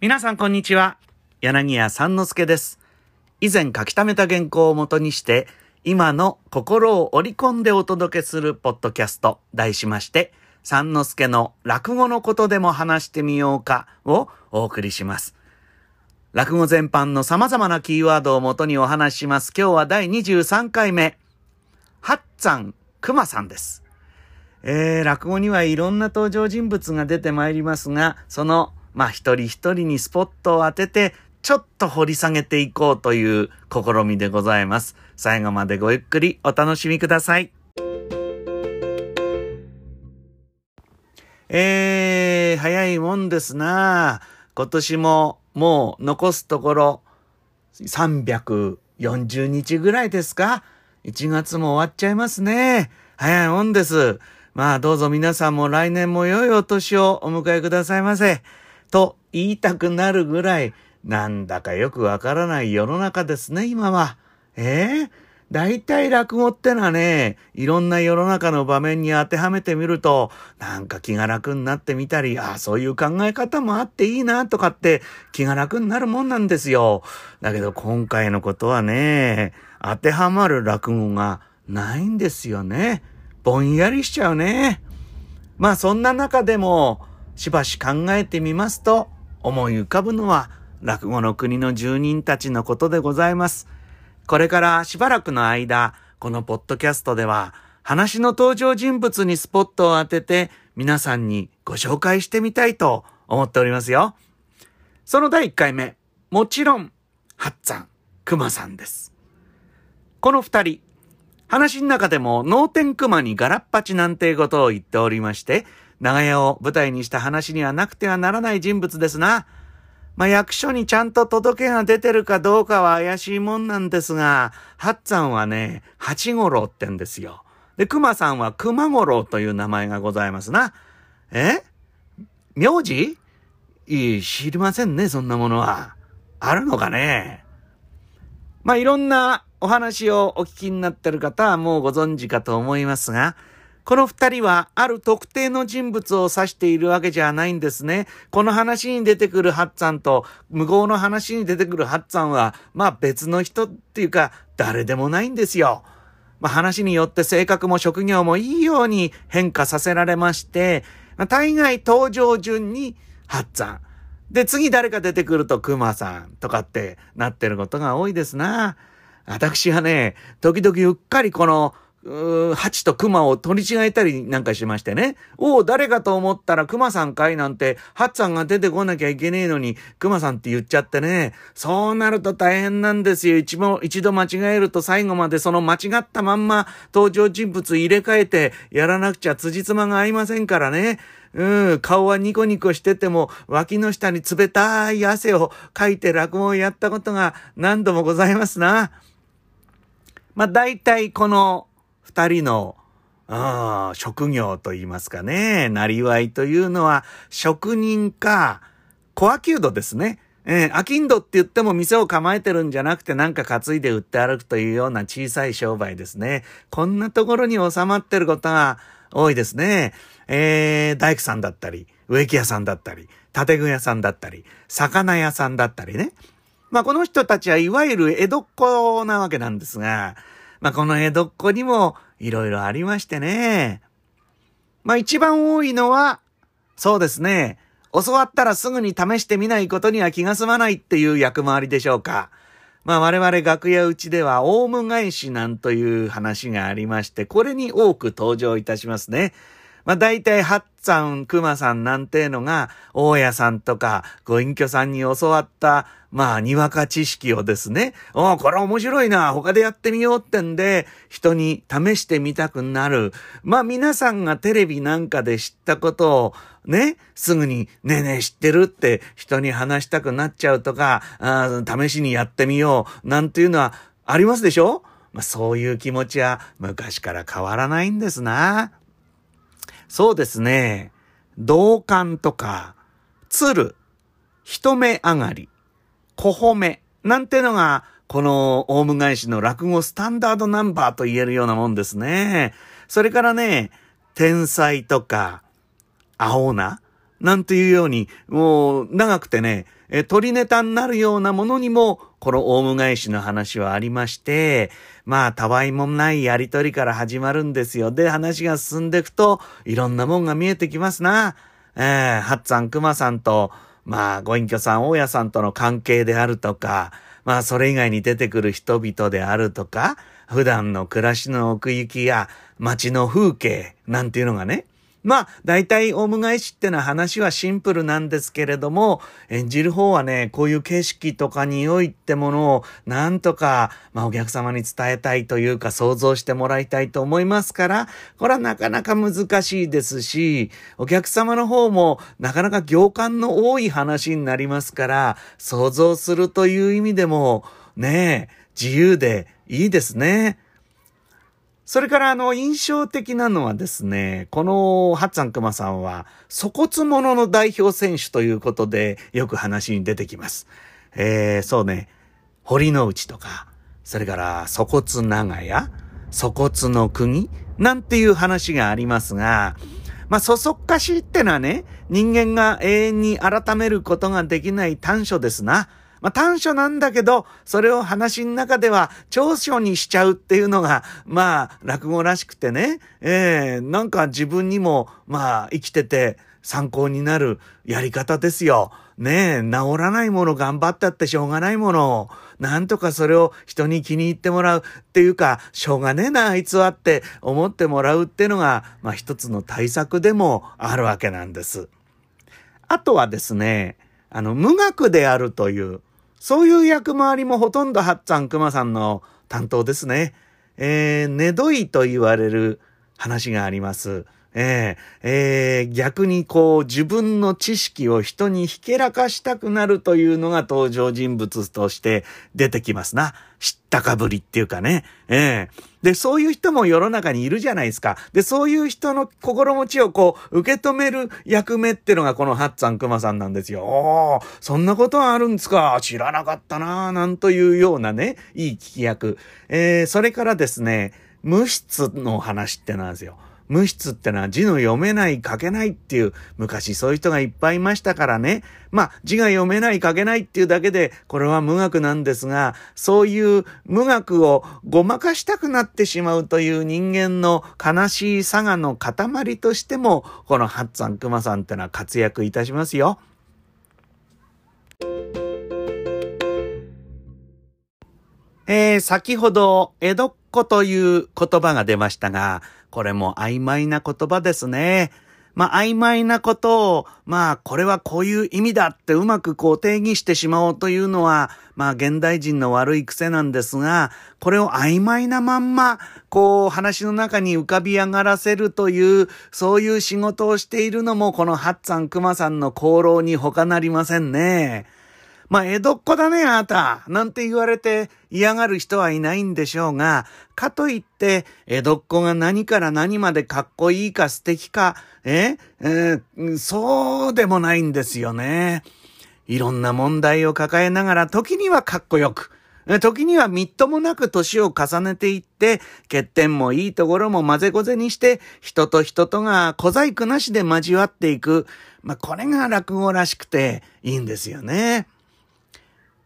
皆さんこんにちは。柳家三之助です。以前書き溜めた原稿をもとにして、今の心を織り込んでお届けするポッドキャスト、題しまして、三之助の落語のことでも話してみようかをお送りします。落語全般の様々なキーワードをもとにお話しします。今日は第23回目、八山熊さんです。えー、落語にはいろんな登場人物が出てまいりますが、その、まあ、一人一人にスポットを当てて、ちょっと掘り下げていこうという試みでございます。最後までごゆっくりお楽しみください。えー、早いもんですな今年ももう残すところ340日ぐらいですか ?1 月も終わっちゃいますね。早いもんです。まあどうぞ皆さんも来年も良いお年をお迎えくださいませ。と言いたくなるぐらい、なんだかよくわからない世の中ですね、今は。ええ大体落語ってのはね、いろんな世の中の場面に当てはめてみると、なんか気が楽になってみたり、ああ、そういう考え方もあっていいなとかって気が楽になるもんなんですよ。だけど今回のことはね、当てはまる落語がないんですよね。ぼんやりしちゃうね。まあそんな中でも、しばし考えてみますと、思い浮かぶのは落語の国の住人たちのことでございます。これからしばらくの間、このポッドキャストでは、話の登場人物にスポットを当てて、皆さんにご紹介してみたいと思っておりますよ。その第1回目、もちろん、ハッツァン、クマさんです。この二人、話の中でも、脳天熊にガラッパチなんてことを言っておりまして、長屋を舞台にした話にはなくてはならない人物ですな。まあ、役所にちゃんと届けが出てるかどうかは怪しいもんなんですが、ハッツァンはね、八五郎ってんですよ。で、熊さんは熊五郎という名前がございますな。え？名字？いい、知りませんね、そんなものは。あるのかね？まあ、いろんなお話をお聞きになってる方はもうご存知かと思いますが、この二人はある特定の人物を指しているわけじゃないんですね。この話に出てくるハッツァンと、向こうの話に出てくるハッツァンは、まあ別の人っていうか、誰でもないんですよ。まあ話によって性格も職業もいいように変化させられまして、ま、大概登場順にハッツァン。で、次誰か出てくるとクマさんとかってなってることが多いですな。私はね、時々うっかりこの、ハチとクマを取り違えたりなんかしましてね。おお、誰かと思ったらクマさんかいなんて、ハッツァンが出てこなきゃいけねえのに、クマさんって言っちゃってね。そうなると大変なんですよ。一度、一度間違えると最後までその間違ったまんま登場人物入れ替えてやらなくちゃ辻褄が合いませんからね。うん、顔はニコニコしてても、脇の下に冷たい汗をかいて落語をやったことが何度もございますな。まあ、大体この二人の、あ職業と言いますかね、なりわいというのは、職人か、コアキュードですね。えー、アキンドって言っても店を構えてるんじゃなくてなんか担いで売って歩くというような小さい商売ですね。こんなところに収まってることが多いですね。えー、大工さんだったり、植木屋さんだったり、建具屋さんだったり、魚屋さんだったりね。まあこの人たちはいわゆる江戸っ子なわけなんですが、まあこの江戸っ子にもいろいろありましてね。まあ一番多いのは、そうですね、教わったらすぐに試してみないことには気が済まないっていう役回りでしょうか。まあ我々楽屋うちではオウム返しなんという話がありまして、これに多く登場いたしますね。まあ大体、ハッツァン、クマさんなんていうのが、大家さんとか、ご隠居さんに教わった、まあ、にわか知識をですね、おこれ面白いな、他でやってみようってんで、人に試してみたくなる。まあ皆さんがテレビなんかで知ったことを、ね、すぐに、ねえねえ知ってるって人に話したくなっちゃうとか、あ試しにやってみよう、なんていうのはありますでしょ？まあそういう気持ちは昔から変わらないんですな。そうですね。同感とか、鶴、一目上がり、小褒め、なんてのが、このオウム返しの落語スタンダードナンバーと言えるようなもんですね。それからね、天才とか、青な、なんていうように、もう長くてね、え鳥ネタになるようなものにも、このオウム返しの話はありまして、まあ、たわいもないやりとりから始まるんですよ。で、話が進んでいくと、いろんなもんが見えてきますな。えー、ハッツァン、クマさんと、まあ、ご隠居さん、大家さんとの関係であるとか、まあ、それ以外に出てくる人々であるとか、普段の暮らしの奥行きや街の風景なんていうのがね、まあ、大体、オウム返しってのは話はシンプルなんですけれども、演じる方はね、こういう景色とか匂いってものを、なんとか、まあ、お客様に伝えたいというか、想像してもらいたいと思いますから、これはなかなか難しいですし、お客様の方も、なかなか行間の多い話になりますから、想像するという意味でも、ね自由でいいですね。それからあの印象的なのはですね、このハッツァンクマさんは、粗骨者の代表選手ということでよく話に出てきます。えー、そうね、堀之内とか、それから粗骨長屋、粗骨の国なんていう話がありますが、まあ、そそっかしいってのはね、人間が永遠に改めることができない短所ですな。まあ、短所なんだけど、それを話の中では長所にしちゃうっていうのが、まあ、落語らしくてね、ええー、なんか自分にも、まあ、生きてて参考になるやり方ですよ。ねえ、治らないもの頑張ったってしょうがないものを、なんとかそれを人に気に入ってもらうっていうか、しょうがねえな、あいつはって思ってもらうっていうのが、まあ一つの対策でもあるわけなんです。あとはですね、あの、無学であるという、そういう役回りもほとんどハッツァンクマさんの担当ですね。えー、ねどいと言われる話があります。えー、えー、逆にこう自分の知識を人にひけらかしたくなるというのが登場人物として出てきますな。知ったかぶりっていうかね。ええー、で、そういう人も世の中にいるじゃないですか。で、そういう人の心持ちをこう、受け止める役目っていうのがこのハッツァンクマさんなんですよ。お、そんなことはあるんですか知らなかったななんというようなね、いい聞き役。えー、それからですね、無質の話ってなんですよ。無筆ってのは字の読めない書けないっていう、昔そういう人がいっぱいいましたからね。まあ、字が読めない書けないっていうだけで、これは無学なんですが、そういう無学をごまかしたくなってしまうという人間の悲しい佐賀の塊としても、このハッツァンクマさんってのは活躍いたしますよ。えー、先ほど、江戸っ子という言葉が出ましたが、これも曖昧な言葉ですね。まあ、曖昧なことを、まあ、これはこういう意味だってうまくこう定義してしまおうというのは、まあ、現代人の悪い癖なんですが、これを曖昧なまんま、こう、話の中に浮かび上がらせるという、そういう仕事をしているのも、このハッツァン・クマさんの功労に他なりませんね。まあ、江戸っ子だね、あなた。なんて言われて嫌がる人はいないんでしょうが、かといって、江戸っ子が何から何までかっこいいか素敵か、え？えー、そうでもないんですよね。いろんな問題を抱えながら、時にはかっこよく、時にはみっともなく年を重ねていって、欠点もいいところも混ぜこぜにして、人と人とが小細工なしで交わっていく。まあ、これが落語らしくていいんですよね。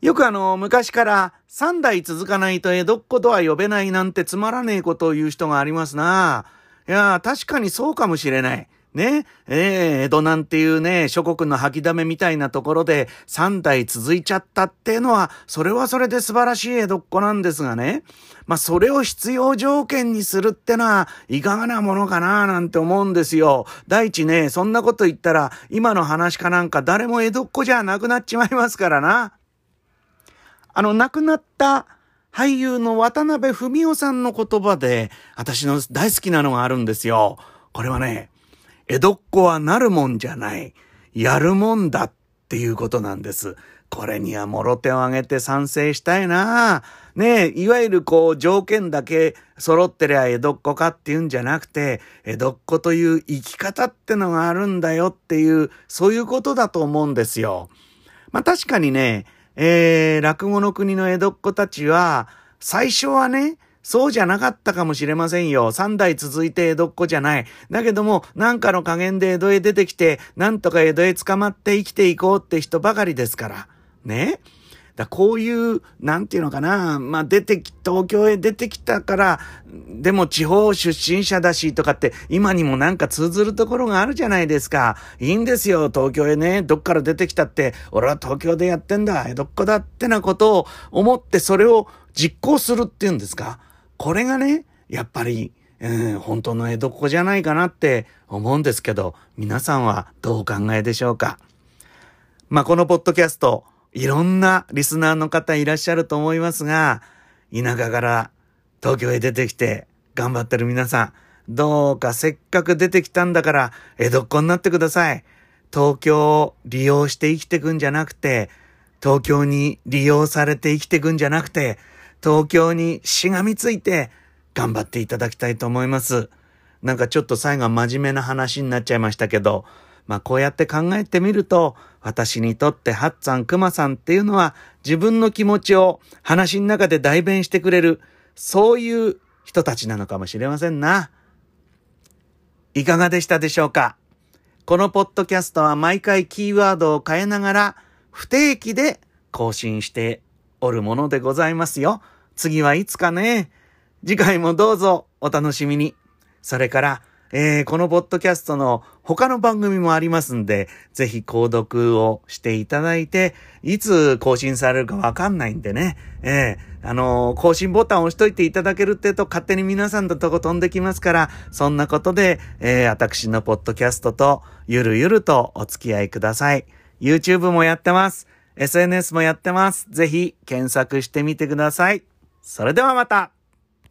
よくあの、昔から三代続かないと江戸っ子とは呼べないなんてつまらねえことを言う人がありますな。いや、確かにそうかもしれない。ね。ええー、江戸なんていうね、諸国の吐きだめみたいなところで三代続いちゃったっていうのは、それはそれで素晴らしい江戸っ子なんですがね。まあ、それを必要条件にするってのは、いかがなものかななんて思うんですよ。第一ね、そんなこと言ったら、今の話かなんか誰も江戸っ子じゃなくなっちまいますからな。あの、亡くなった俳優の渡辺文夫さんの言葉で、私の大好きなのがあるんですよ。これはね、江戸っ子はなるもんじゃない。やるもんだっていうことなんです。これにはもろ手を挙げて賛成したいなねえ、いわゆるこう条件だけ揃ってりゃ江戸っ子かっていうんじゃなくて、江戸っ子という生き方ってのがあるんだよっていう、そういうことだと思うんですよ。まあ確かにね、えー、落語の国の江戸っ子たちは、最初はね、そうじゃなかったかもしれませんよ。三代続いて江戸っ子じゃない。だけども、なんかの加減で江戸へ出てきて、なんとか江戸へ捕まって生きていこうって人ばかりですから。ね？だこういう、なんていうのかな、まあ、出てき、東京へ出てきたから、でも地方出身者だしとかって、今にもなんか通ずるところがあるじゃないですか。いいんですよ、東京へね、どっから出てきたって、俺は東京でやってんだ、江戸っ子だってなことを思って、それを実行するっていうんですか。これがね、やっぱり、うん、本当の江戸っ子じゃないかなって思うんですけど、皆さんはどうお考えでしょうか。まあ、このポッドキャスト、いろんなリスナーの方いらっしゃると思いますが、田舎から東京へ出てきて頑張ってる皆さん、どうかせっかく出てきたんだから江戸っ子になってください。東京を利用して生きてくんじゃなくて、東京に利用されて生きてくんじゃなくて、東京にしがみついて頑張っていただきたいと思います。なんかちょっと最後は真面目な話になっちゃいましたけど、まあこうやって考えてみると、私にとってハッツァン、クマさんっていうのは自分の気持ちを話の中で代弁してくれる、そういう人たちなのかもしれませんな。いかがでしたでしょうか？このポッドキャストは毎回キーワードを変えながら不定期で更新しておるものでございますよ。次はいつかね。次回もどうぞお楽しみに。それから、えー、このポッドキャストの他の番組もありますんで、ぜひ購読をしていただいて、いつ更新されるかわかんないんでね、えー、あのー、更新ボタンを押しといていただけるってと勝手に皆さんのとこ飛んできますから、そんなことで、えー、私のポッドキャストとゆるゆるとお付き合いください。YouTube もやってます。SNS もやってます。ぜひ検索してみてください。それではまた